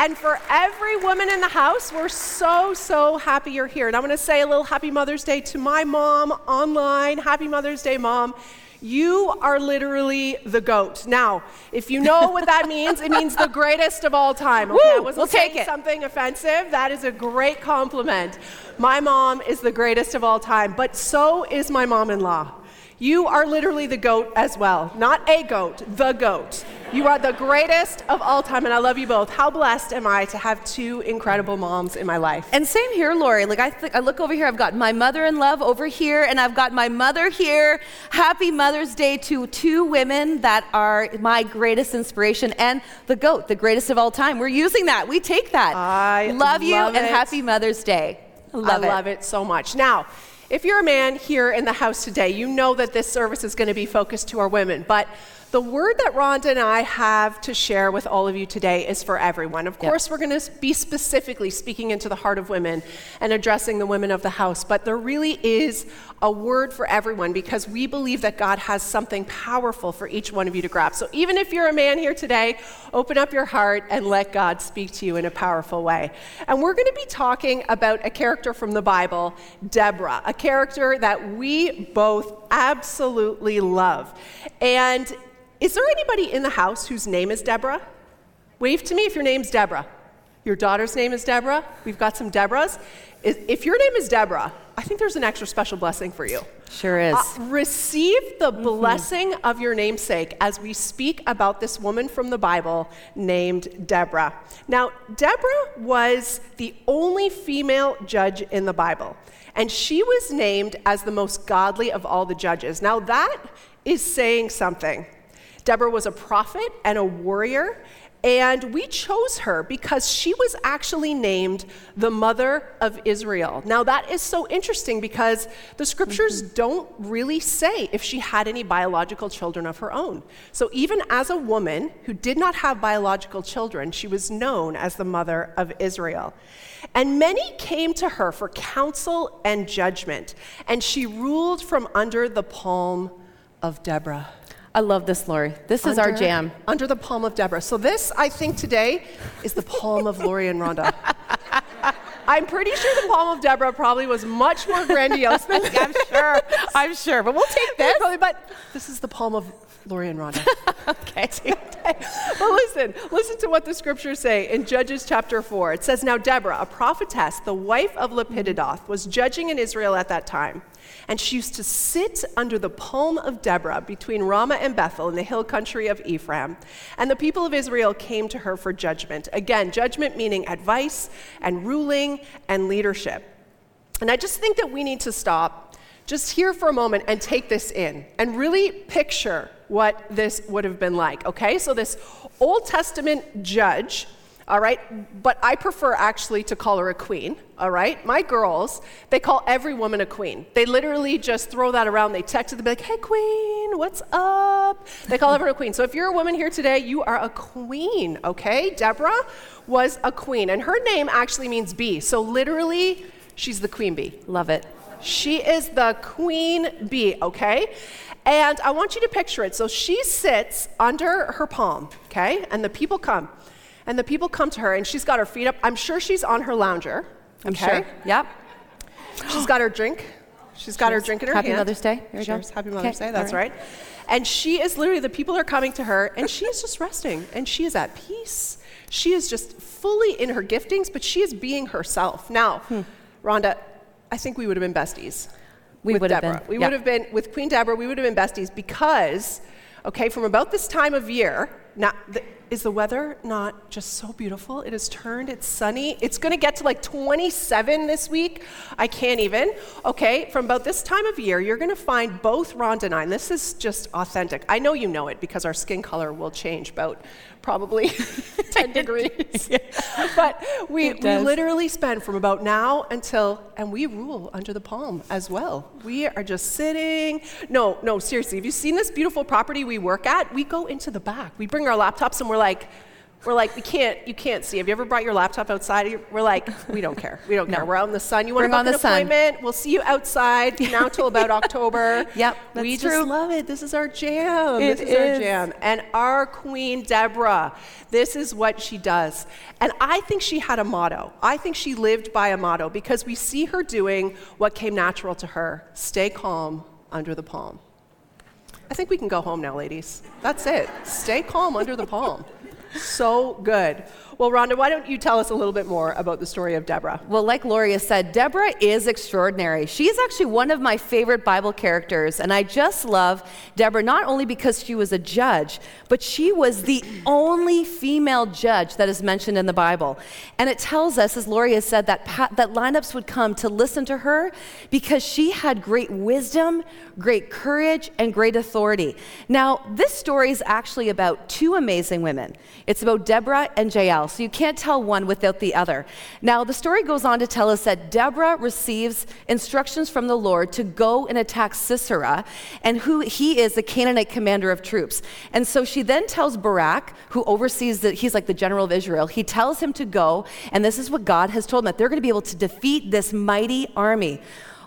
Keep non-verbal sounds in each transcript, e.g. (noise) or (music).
And for every woman in the house, we're so, so happy you're here. And I'm going to say a little happy Mother's Day to my mom online. Happy Mother's Day, mom. You are literally the goat. Now, if you know what that (laughs) means, it means the greatest of all time. Okay, Woo, I wasn't we'll take it. something offensive. That is a great compliment. My mom is the greatest of all time, but so is my mom-in-law. You are literally the goat as well. Not a goat, the goat. You are the greatest of all time, and I love you both. How blessed am I to have two incredible moms in my life? And same here, Lori. Like I, th- I look over here, I've got my mother in love over here, and I've got my mother here. Happy Mother's Day to two women that are my greatest inspiration and the goat, the greatest of all time. We're using that. We take that. I love you love and happy Mother's Day. I love I it. love it so much. Now, if you're a man here in the house today, you know that this service is going to be focused to our women. But the word that Rhonda and I have to share with all of you today is for everyone. Of Yep. course, we're going to be specifically speaking into the heart of women and addressing the women of the house. But there really is a word for everyone because we believe that God has something powerful for each one of you to grab. So even if you're a man here today, open up your heart and let God speak to you in a powerful way. And we're going to be talking about a character from the Bible, Deborah, a character that we both absolutely love. And is there anybody in the house whose name is Deborah? Wave to me if your name's Deborah. Your daughter's name is Deborah. We've got some Deborahs. If your name is Deborah, think there's an extra special blessing for you. Sure is. Uh, receive the blessing of your namesake as we speak about this woman from the Bible named Deborah. Now, Deborah was the only female judge in the Bible, and she was named as the most godly of all the judges. Now, that is saying something. Deborah was a prophet and a warrior, and we chose her because she was actually named the mother of Israel. Now, that is so interesting because the scriptures mm-hmm. don't really say if she had any biological children of her own. So, even as a woman who did not have biological children, she was known as the mother of Israel. And many came to her for counsel and judgment, and she ruled from under the palm of Deborah. I love this, Lori. This is our jam. Under the palm of Deborah. So this, I think, today is the palm of Lori and Rhonda. (laughs) I'm pretty sure the palm of Deborah probably was much more grandiose than (laughs) I'm sure. I'm sure. But we'll take this. Probably, but this is the palm of Lori and Rhonda. (laughs) Okay. well, listen, listen to what the scriptures say in Judges chapter 4. It says, Now Deborah, a prophetess, the wife of Lappidoth, was judging in Israel at that time. And she used to sit under the palm of Deborah between Ramah and Bethel in the hill country of Ephraim. And the people of Israel came to her for judgment. Again, judgment meaning advice and ruling and leadership. And I just think that we need to stop just here for a moment and take this in and really picture what this would have been like, okay? So, this Old Testament judge, all right, but I prefer actually to call her a queen, all right? My girls, they call every woman a queen. They literally just throw that around. They text her, they be like, hey, queen, what's up? They call everyone a queen. So, if you're a woman here today, you are a queen, okay? Deborah was a queen, and her name actually means bee. So, literally, she's the queen bee. Love it. She is the queen bee, okay? And I want you to picture it. So she sits under her palm, okay? And the people come. And the people come to her, and she's got her feet up. I'm sure she's on her lounger. I'm okay? sure. Yep. She's got her drink. She's got her drink in her Happy hand. Happy Mother's Day. There you go. Cheers. Happy Mother's Okay, Day. That's right. And she is literally, the people are coming to her, and she is just resting, and she is at peace. She is just fully in her giftings, but she is being herself. Now, Hmm. Rhonda, I think we would have been besties. We with would have been, We yeah. would have been with Queen Deborah. We would have been besties because, okay, from about this time of year. Now, the, is the weather not just so beautiful? It has turned. It's sunny. It's going to get to like 27 this week. I can't even. Okay, from about this time of year, you're going to find both Rhonda and I. And this is just authentic. I know you know it because our skin color will change about probably (laughs) 10 degrees. (laughs) but we, we literally spend from about now until, and we rule under the palm as well. We are just sitting. No, no, seriously. Have you seen this beautiful property we work at? We go into the back. We bring our laptops and we're like, We're like, we can't, you can't see. Have you ever brought your laptop outside? We're like, we don't care. We don't care. We're out in the sun. You want to book on an sun. appointment? We'll see you outside (laughs) now till about October. Yep, that's we that's just love it. This is our jam. It this is, our jam. And our queen, Deborah, this is what she does. And I think she had a motto. I think she lived by a motto because we see her doing what came natural to her stay calm under the palm. I think we can go home now, ladies. That's it. Stay calm under the palm. (laughs) So good. Well, Rhonda, why don't you tell us a little bit more about the story of Deborah? Well, like Gloria said, Deborah is extraordinary. She's actually one of my favorite Bible characters, and I just love Deborah not only because she was a judge, but she was the only female judge that is mentioned in the Bible. And it tells us, as Gloria said, that, pa- that lineups would come to listen to her because she had great wisdom, great courage, and great authority. Now, this story is actually about two amazing women. It's about Deborah and Jael, so you can't tell one without the other. Now, the story goes on to tell us that Deborah receives instructions from the Lord to go and attack Sisera, and who he is the Canaanite commander of troops. And so she then tells Barak, who oversees that he's like the general of Israel, he tells him to go, and this is what God has told him that they're going to be able to defeat this mighty army.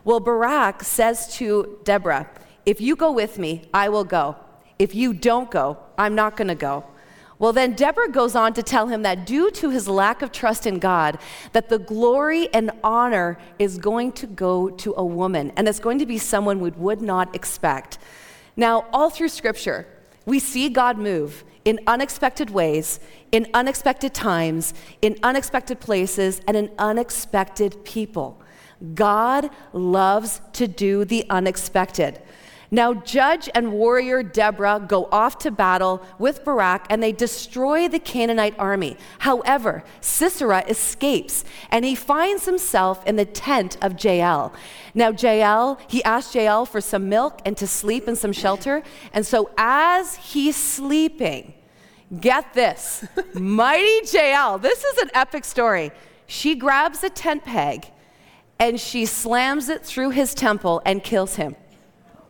Well, Barak says to Deborah, If you go with me, I will go. If you don't go, I'm not going to go. Well, then Deborah goes on to tell him that due to his lack of trust in God, that the glory and honor is going to go to a woman, and it's going to be someone we would not expect. Now, all through Scripture, we see God move in unexpected ways, in unexpected times, in unexpected places, and in unexpected people. God loves to do the unexpected. Now, judge and warrior Deborah go off to battle with Barak and they destroy the Canaanite army. However, Sisera escapes and he finds himself in the tent of Jael. Now, Jael, he asks Jael for some milk and to sleep in some shelter. And so, as he's sleeping, get this (laughs) mighty Jael, this is an epic story. She grabs a tent peg and she slams it through his temple and kills him.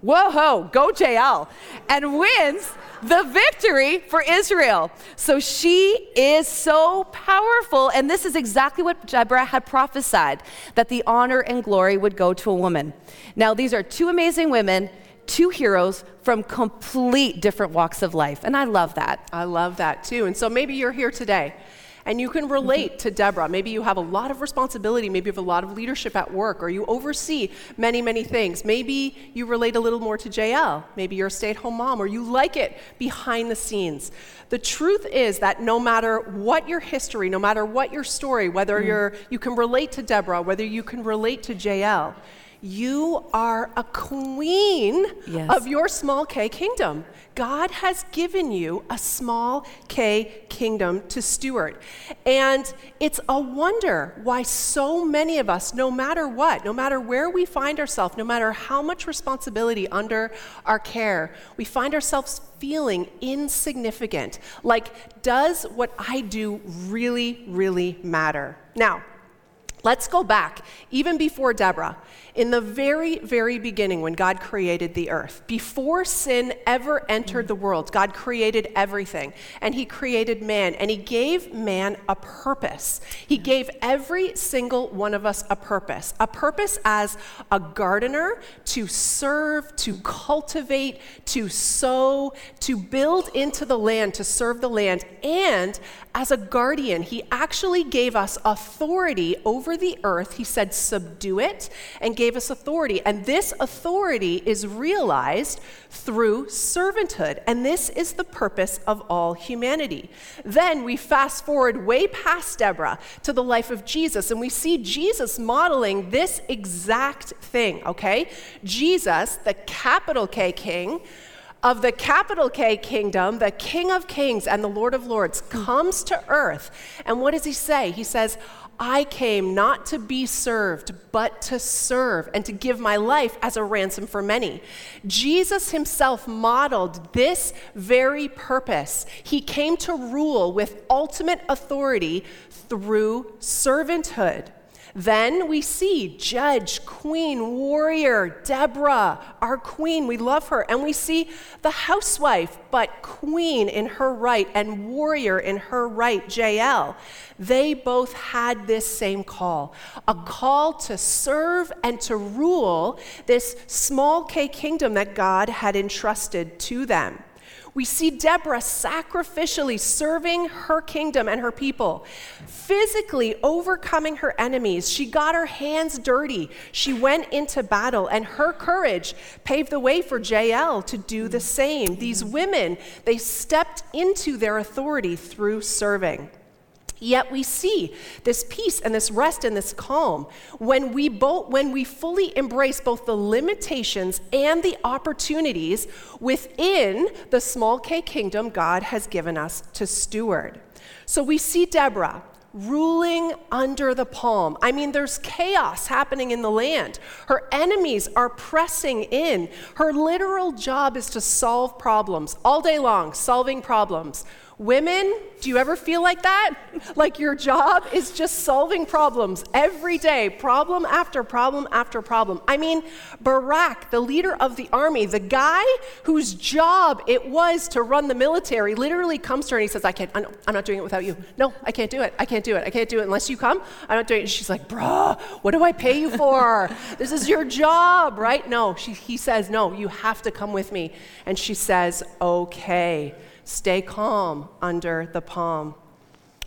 Whoa, ho, go Jael, and wins the victory for Israel. So she is so powerful, and this is exactly what Deborah had prophesied that the honor and glory would go to a woman. Now, these are two amazing women, two heroes from complete different walks of life, and I love that. I love that too. And so maybe you're here today and you can relate to Deborah. Maybe you have a lot of responsibility, maybe you have a lot of leadership at work, or you oversee many, many things. Maybe you relate a little more to Jael. Maybe you're a stay at home mom, or you like it behind the scenes. The truth is that no matter what your history, no matter what your story, whether mm. you're, you can relate to Deborah, whether you can relate to Jael, you are a queen Yes. of your small k kingdom. God has given you a small k kingdom to steward. And it's a wonder why so many of us, no matter what, no matter where we find ourselves, no matter how much responsibility under our care, we find ourselves feeling insignificant. Like, does what I do really, really matter? Now, Let's go back, even before Deborah. In the very, very beginning, when God created the earth, before sin ever entered the world, God created everything. And He created man, and He gave man a purpose. He gave every single one of us a purpose a purpose as a gardener to serve, to cultivate, to sow, to build into the land, to serve the land. And as a guardian, He actually gave us authority over the earth. He said, subdue it, and gave us authority. And this authority is realized through servanthood. And this is the purpose of all humanity. Then we fast forward way past Deborah to the life of Jesus, and we see Jesus modeling this exact thing, okay? Jesus, the capital K King, of the capital K kingdom, the King of Kings and the Lord of Lords comes to earth. And what does he say? He says, I came not to be served, but to serve and to give my life as a ransom for many. Jesus himself modeled this very purpose. He came to rule with ultimate authority through servanthood. Then we see judge, queen, warrior, Deborah, our queen. We love her. And we see the housewife, but queen in her right and warrior in her right, Jael. They both had this same call a call to serve and to rule this small K kingdom that God had entrusted to them. We see Deborah sacrificially serving her kingdom and her people, physically overcoming her enemies. She got her hands dirty. She went into battle, and her courage paved the way for Jael to do the same. These women, they stepped into their authority through serving. Yet we see this peace and this rest and this calm when we both when we fully embrace both the limitations and the opportunities within the small K kingdom God has given us to steward. So we see Deborah ruling under the palm. I mean, there's chaos happening in the land. Her enemies are pressing in. Her literal job is to solve problems all day long, solving problems. Women, do you ever feel like that? (laughs) Like your job is just solving problems every day, problem after problem after problem. I mean, Barak, the leader of the army, the guy whose job it was to run the military, literally comes to her and he says, I can't, I'm not doing it without you. No, I can't do it. I can't do it. I can't do it unless you come. I'm not doing it. And she's like, bruh, what do I pay you for? (laughs) this is your job, right? No, she, he says, no, you have to come with me. And she says, okay. Stay calm under the palm.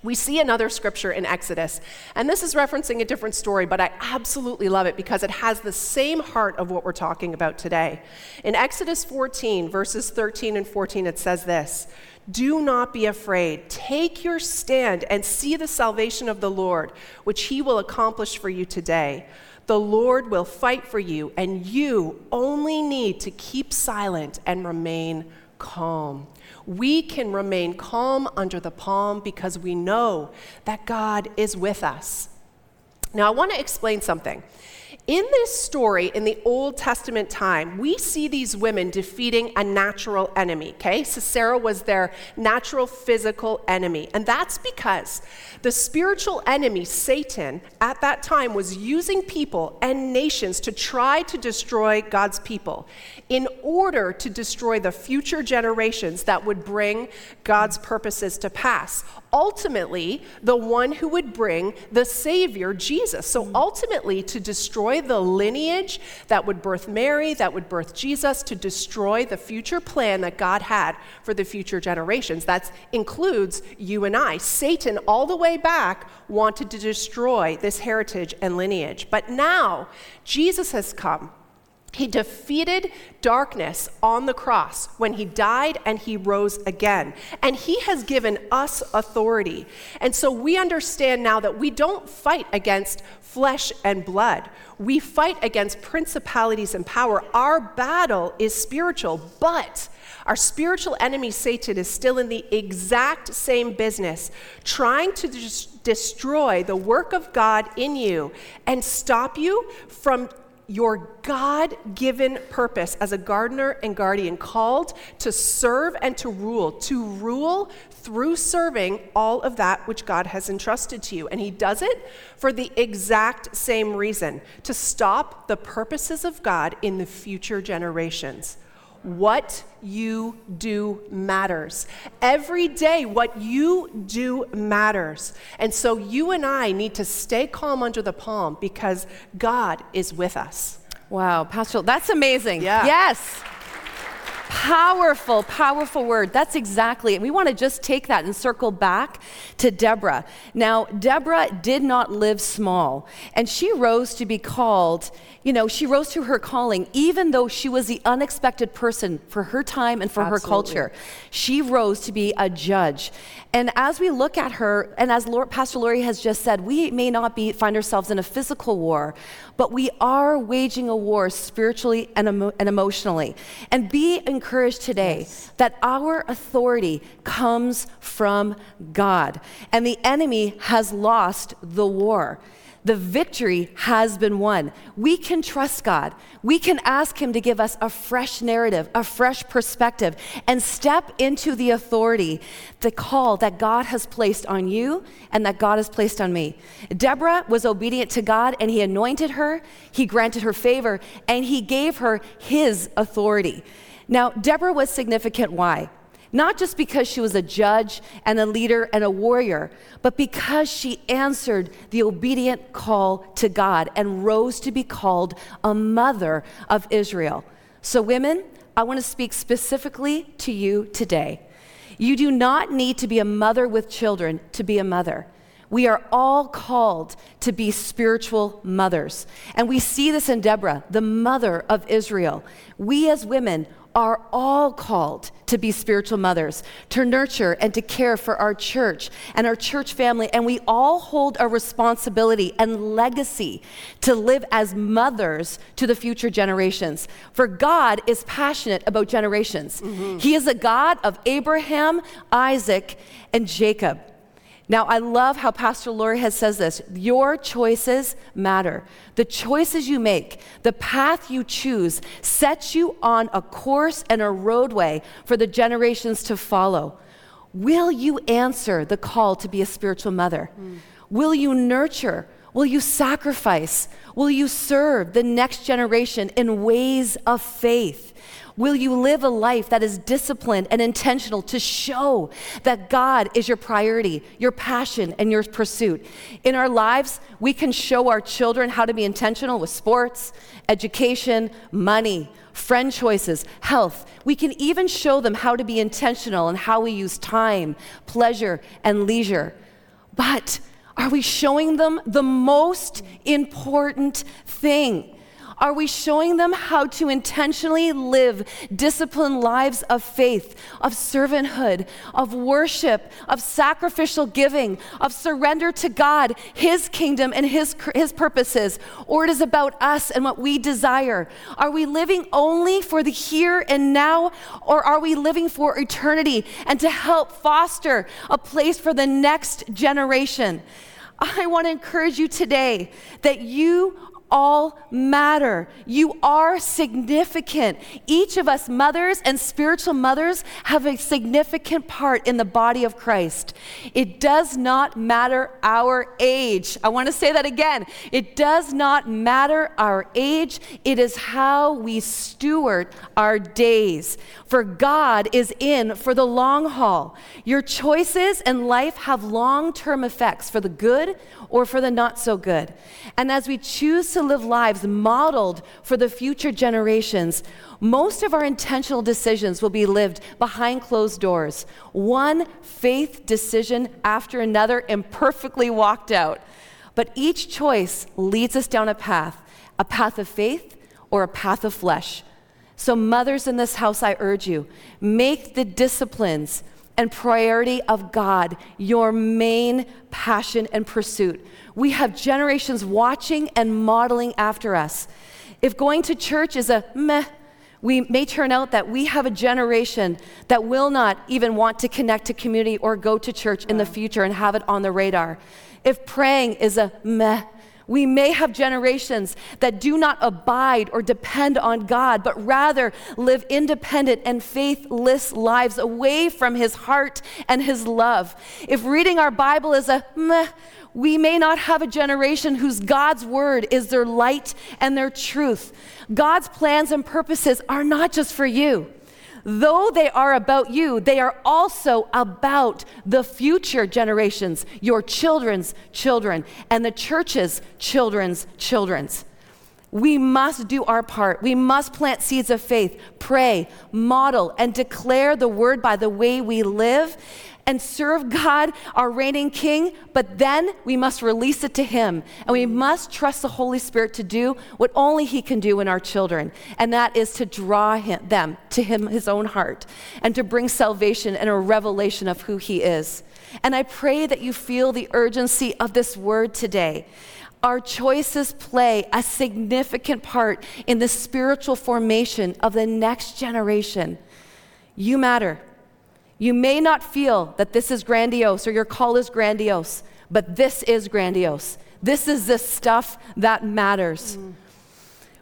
We see another scripture in Exodus, and this is referencing a different story, but I absolutely love it because it has the same heart of what we're talking about today. In Exodus 14, verses 13 and 14, it says this Do not be afraid. Take your stand and see the salvation of the Lord, which he will accomplish for you today. The Lord will fight for you, and you only need to keep silent and remain calm we can remain calm under the palm because we know that God is with us. Now, I want to explain something. In this story, in the Old Testament time, we see these women defeating a natural enemy, okay? Sisera was their natural physical enemy. And that's because the spiritual enemy, Satan, at that time was using people and nations to try to destroy God's people in order to destroy the future generations that would bring God's purposes to pass. Ultimately, the one who would bring the Savior, Jesus. So ultimately, to destroy the lineage that would birth Mary, that would birth Jesus, to destroy the future plan that God had for the future generations. That includes you and I. Satan, all the way back, wanted to destroy this heritage and lineage. But now, Jesus has come. He defeated darkness on the cross when he died and he rose again. And he has given us authority. And so we understand now that we don't fight against flesh and blood, we fight against principalities and power. Our battle is spiritual, but our spiritual enemy, Satan, is still in the exact same business, trying to destroy the work of God in you and stop you from your God given purpose as a gardener and guardian, called to serve and to rule, to rule through serving all of that which God has entrusted to you. And He does it for the exact same reason to stop the purposes of God in the future generations. What you do matters. Every day, what you do matters. And so you and I need to stay calm under the palm because God is with us. Wow, Pastor, that's amazing. Yeah. Yes. Powerful, powerful word. That's exactly it. We want to just take that and circle back to Deborah. Now, Deborah did not live small, and she rose to be called, you know, she rose to her calling, even though she was the unexpected person for her time and for Absolutely. her culture. She rose to be a judge. And as we look at her, and as Lord, Pastor Lori has just said, we may not be, find ourselves in a physical war, but we are waging a war spiritually and, emo- and emotionally. And be encouraged today yes. that our authority comes from God, and the enemy has lost the war. the victory has been won. We can trust God. We can ask Him to give us a fresh narrative, a fresh perspective, and step into the authority, the call that God has placed on you and that God has placed on me. Deborah was obedient to God and He anointed her, He granted her favor, and He gave her His authority. Now, Deborah was significant. Why? Not just because she was a judge and a leader and a warrior, but because she answered the obedient call to God and rose to be called a mother of Israel. So, women, I want to speak specifically to you today. You do not need to be a mother with children to be a mother. We are all called to be spiritual mothers. And we see this in Deborah, the mother of Israel. We as women are all called to be spiritual mothers, to nurture and to care for our church and our church family. And we all hold a responsibility and legacy to live as mothers to the future generations. For God is passionate about generations. Mm-hmm. He is a God of Abraham, Isaac, and Jacob. Now, I love how Pastor Lori has says this. Your choices matter. The choices you make, the path you choose, sets you on a course and a roadway for the generations to follow. Will you answer the call to be a spiritual mother? Mm. Will you nurture? Will you sacrifice? Will you serve the next generation in ways of faith? Will you live a life that is disciplined and intentional to show that God is your priority, your passion, and your pursuit? In our lives, we can show our children how to be intentional with sports, education, money, friend choices, health. We can even show them how to be intentional and how we use time, pleasure, and leisure. But are we showing them the most important thing? Are we showing them how to intentionally live disciplined lives of faith, of servanthood, of worship, of sacrificial giving, of surrender to God, His kingdom, and His, His purposes? Or it is about us and what we desire? Are we living only for the here and now, or are we living for eternity and to help foster a place for the next generation? I want to encourage you today that you all matter. You are significant. Each of us, mothers and spiritual mothers, have a significant part in the body of Christ. It does not matter our age. I want to say that again. It does not matter our age, it is how we steward our days. For God is in for the long haul. Your choices in life have long term effects for the good or for the not so good. And as we choose to live lives modeled for the future generations, most of our intentional decisions will be lived behind closed doors, one faith decision after another, imperfectly walked out. But each choice leads us down a path a path of faith or a path of flesh. So, mothers in this house, I urge you make the disciplines and priority of God your main passion and pursuit. We have generations watching and modeling after us. If going to church is a meh, we may turn out that we have a generation that will not even want to connect to community or go to church in the future and have it on the radar. If praying is a meh, we may have generations that do not abide or depend on God, but rather live independent and faithless lives away from His heart and His love. If reading our Bible is a meh, we may not have a generation whose God's word is their light and their truth. God's plans and purposes are not just for you. Though they are about you, they are also about the future generations, your children's children, and the church's children's children's. We must do our part. We must plant seeds of faith, pray, model, and declare the word by the way we live and serve God, our reigning King, but then we must release it to Him. And we must trust the Holy Spirit to do what only He can do in our children, and that is to draw him, them to Him, His own heart, and to bring salvation and a revelation of who He is. And I pray that you feel the urgency of this word today. Our choices play a significant part in the spiritual formation of the next generation. You matter. You may not feel that this is grandiose or your call is grandiose, but this is grandiose. This is the stuff that matters.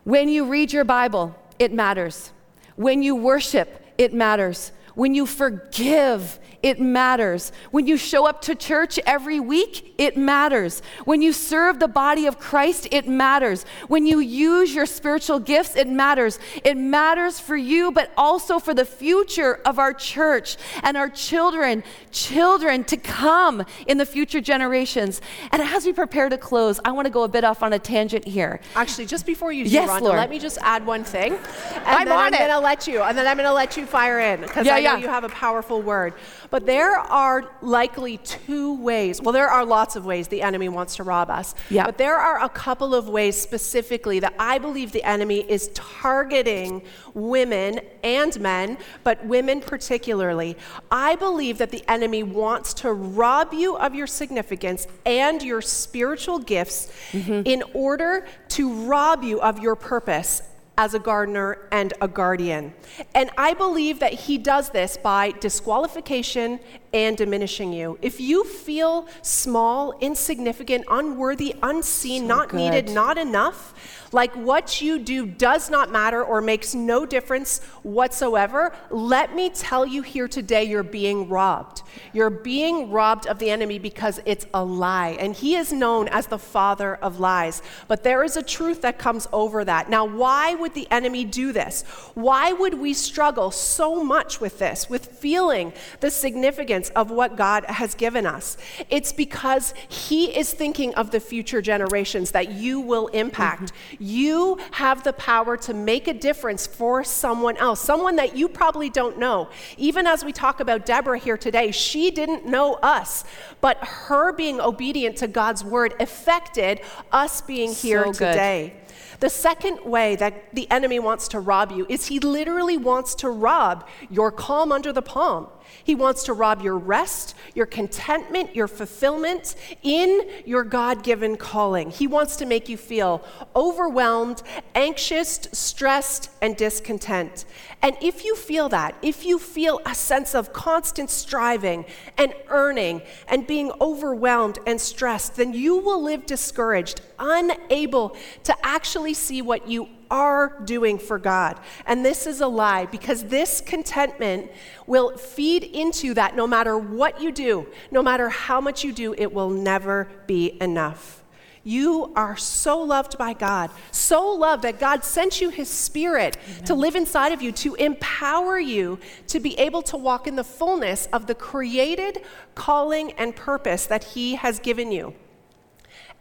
When you read your Bible, it matters. When you worship, it matters. When you forgive, it matters. When you show up to church every week, it matters. When you serve the body of Christ, it matters. When you use your spiritual gifts, it matters. It matters for you, but also for the future of our church and our children, children to come in the future generations. And as we prepare to close, I want to go a bit off on a tangent here. Actually, just before you do, Yes, Rhonda, Lord. let me just add one thing. (laughs) And I'm then on I'm it. gonna let you, and then I'm gonna let you fire in because Yeah, I know yeah. you have a powerful word. But there are likely two ways. Well, there are lots of ways the enemy wants to rob us. Yeah. But there are a couple of ways specifically that I believe the enemy is targeting women and men, but women particularly. I believe that the enemy wants to rob you of your significance and your spiritual gifts mm-hmm. in order to rob you of your purpose as a gardener and a guardian. And I believe that he does this by disqualification and diminishing you. If you feel small, insignificant, unworthy, unseen, not good. needed, not enough, like what you do does not matter or makes no difference whatsoever, let me tell you here today you're being robbed. You're being robbed of the enemy because it's a lie. And he is known as the father of lies. But there is a truth that comes over that. Now, why would the enemy do this? Why would we struggle so much with this, with feeling the significance of what God has given us? It's because he is thinking of the future generations that you will impact. You have the power to make a difference for someone else, someone that you probably don't know. Even as we talk about Deborah here today, she didn't know us, but her being obedient to God's word affected us being here So today. The second way that the enemy wants to rob you is he literally wants to rob your calm under the palm. He wants to rob your rest, your contentment, your fulfillment in your God given calling. He wants to make you feel overwhelmed, anxious, stressed, and discontent. And if you feel that, if you feel a sense of constant striving and earning and being overwhelmed and stressed, then you will live discouraged, unable to actually see what you are doing for God. And this is a lie because this contentment will feed into that no matter what you do, no matter how much you do, it will never be enough. You are so loved by God, so loved that God sent you His Spirit to live inside of you, to empower you to be able to walk in the fullness of the created calling and purpose that He has given you.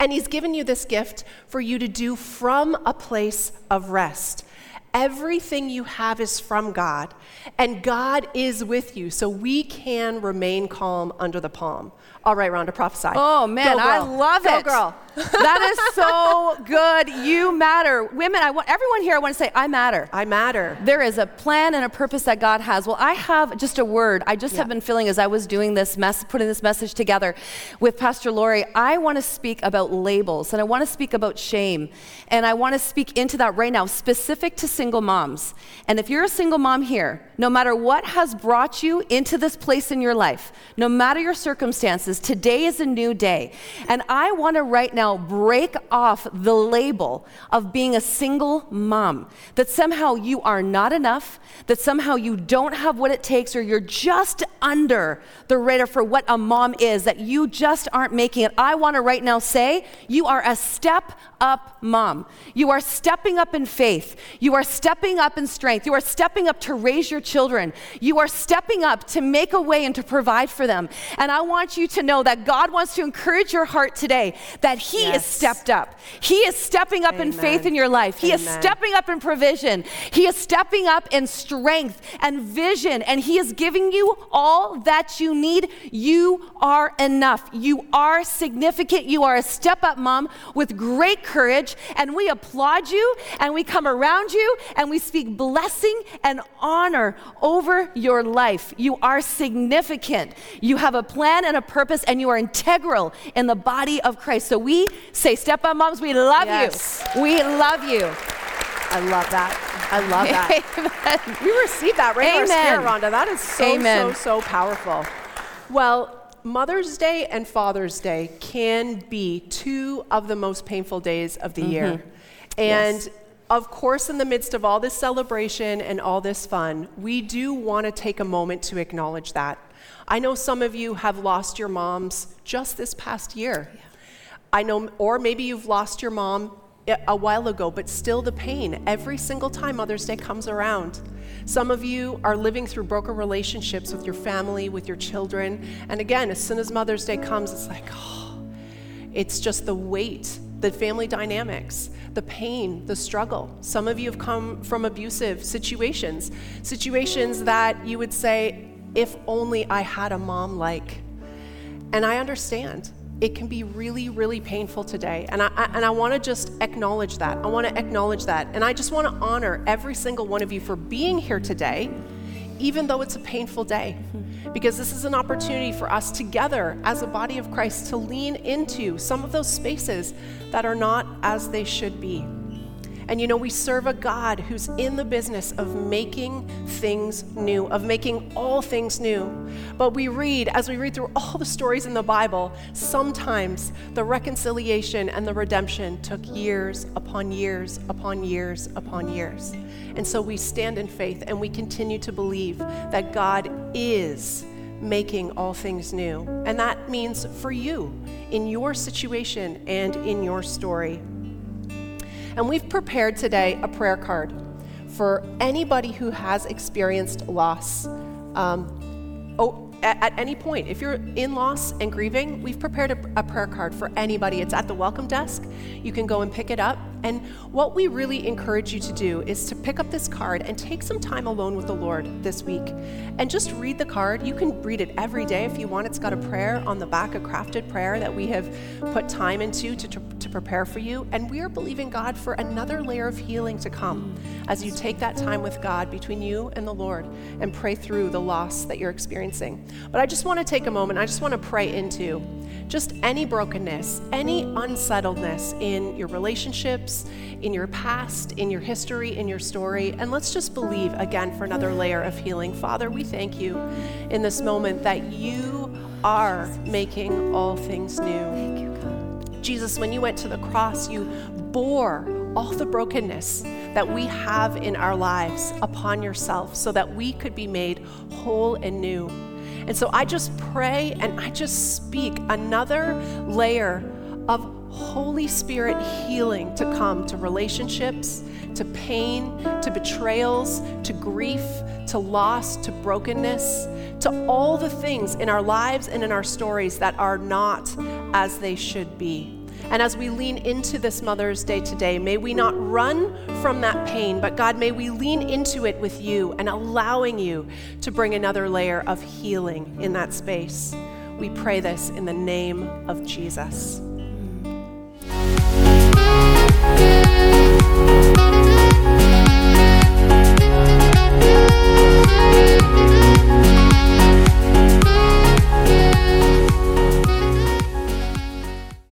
And He's given you this gift for you to do from a place of rest. Everything you have is from God, and God is with you, so we can remain calm under the palm. All right, Rhonda, prophesy. Oh man, I love Go, it. girl. (laughs) that is so good. You matter. Women, I want everyone here I want to say I matter. I matter. There is a plan and a purpose that God has. Well, I have just a word. I just have been feeling as I was doing this mess, putting this message together with Pastor Lori. I want to speak about labels and I want to speak about shame. And I want to speak into that right now, specific to single moms. And if you're a single mom here, no matter what has brought you into this place in your life, no matter your circumstances, today is a new day. And I want to right now break off the label of being a single mom, that somehow you are not enough, that somehow you don't have what it takes, or you're just under the radar for what a mom is, that you just aren't making it. I want to right now say you are a step up mom. You are stepping up in faith. You are stepping up in strength. You are stepping up to raise your children. You are stepping up to make a way and to provide for them. And I want you to know that God wants to encourage your heart today that He is Yes. stepped up. He is stepping up in faith in your life. He is stepping up in provision. He is stepping up in strength and vision. And He is giving you all that you need. You are enough. You are significant. You are a step up mom with great courage. And we applaud you and we come around you and we speak blessing and honor over your life. You are significant. You have a plan and a purpose and you are integral in the body of Christ. So we say, Step Up Moms, we love Yes. you. We love you. I love that. I love that. (laughs) Amen. We receive that right in our spirit, Amen. Rhonda. That is so, Amen. so, so powerful. Well, Mother's Day and Father's Day can be two of the most painful days of the mm-hmm. year. And Yes. Of course, in the midst of all this celebration and all this fun, we do want to take a moment to acknowledge that. I know some of you have lost your moms just this past year. I know, or maybe you've lost your mom a- a while ago, but still the pain every single time Mother's Day comes around. Some of you are living through broken relationships with your family, with your children. And again, as soon as Mother's Day comes, it's like, oh, it's just the weight, the family dynamics, the pain, the struggle. Some of you have come from abusive situations, situations that you would say, if only I had a mom like. And I understand. It can be really, really painful today. And I, I- and I want to just acknowledge that. I want to acknowledge that. And I just want to honor every single one of you for being here today, even though it's a painful day. Because this is an opportunity for us together as a body of Christ to lean into some of those spaces that are not as they should be. And you know, we serve a God who's in the business of making things new, of making all things new. But we read, as we read through all the stories in the Bible, sometimes the reconciliation and the redemption took years upon years upon years upon years. And so we stand in faith and we continue to believe that God is making all things new. And that means for you, in your situation and in your story. And we've prepared today a prayer card for anybody who has experienced loss. Um, oh, at, any point, if you're in loss and grieving, we've prepared a, a prayer card for anybody. It's at the welcome desk. You can go and pick it up. And what we really encourage you to do is to pick up this card and take some time alone with the Lord this week and just read the card. You can read it every day if you want. It's got a prayer on the back, a crafted prayer that we have put time into to, to, to prepare for you. And we are believing God for another layer of healing to come as you take that time with God between you and the Lord and pray through the loss that you're experiencing. But I just want to take a moment, I just want to pray into just any brokenness, any unsettledness in your relationships, in your past, in your history, in your story. And let's just believe again for another layer of healing. Father, we thank you in this moment that you are making all things new. Thank you, God. Jesus, when you went to the cross, you bore all the brokenness that we have in our lives upon yourself so that we could be made whole and new. And so I just pray and I just speak another layer of Holy Spirit healing to come to relationships, to pain, to betrayals, to grief, to loss, to brokenness, to all the things in our lives and in our stories that are not as they should be. And as we lean into this Mother's Day today, may we not run from that pain, but God, may we lean into it with you and allowing you to bring another layer of healing in that space. We pray this in the name of Jesus.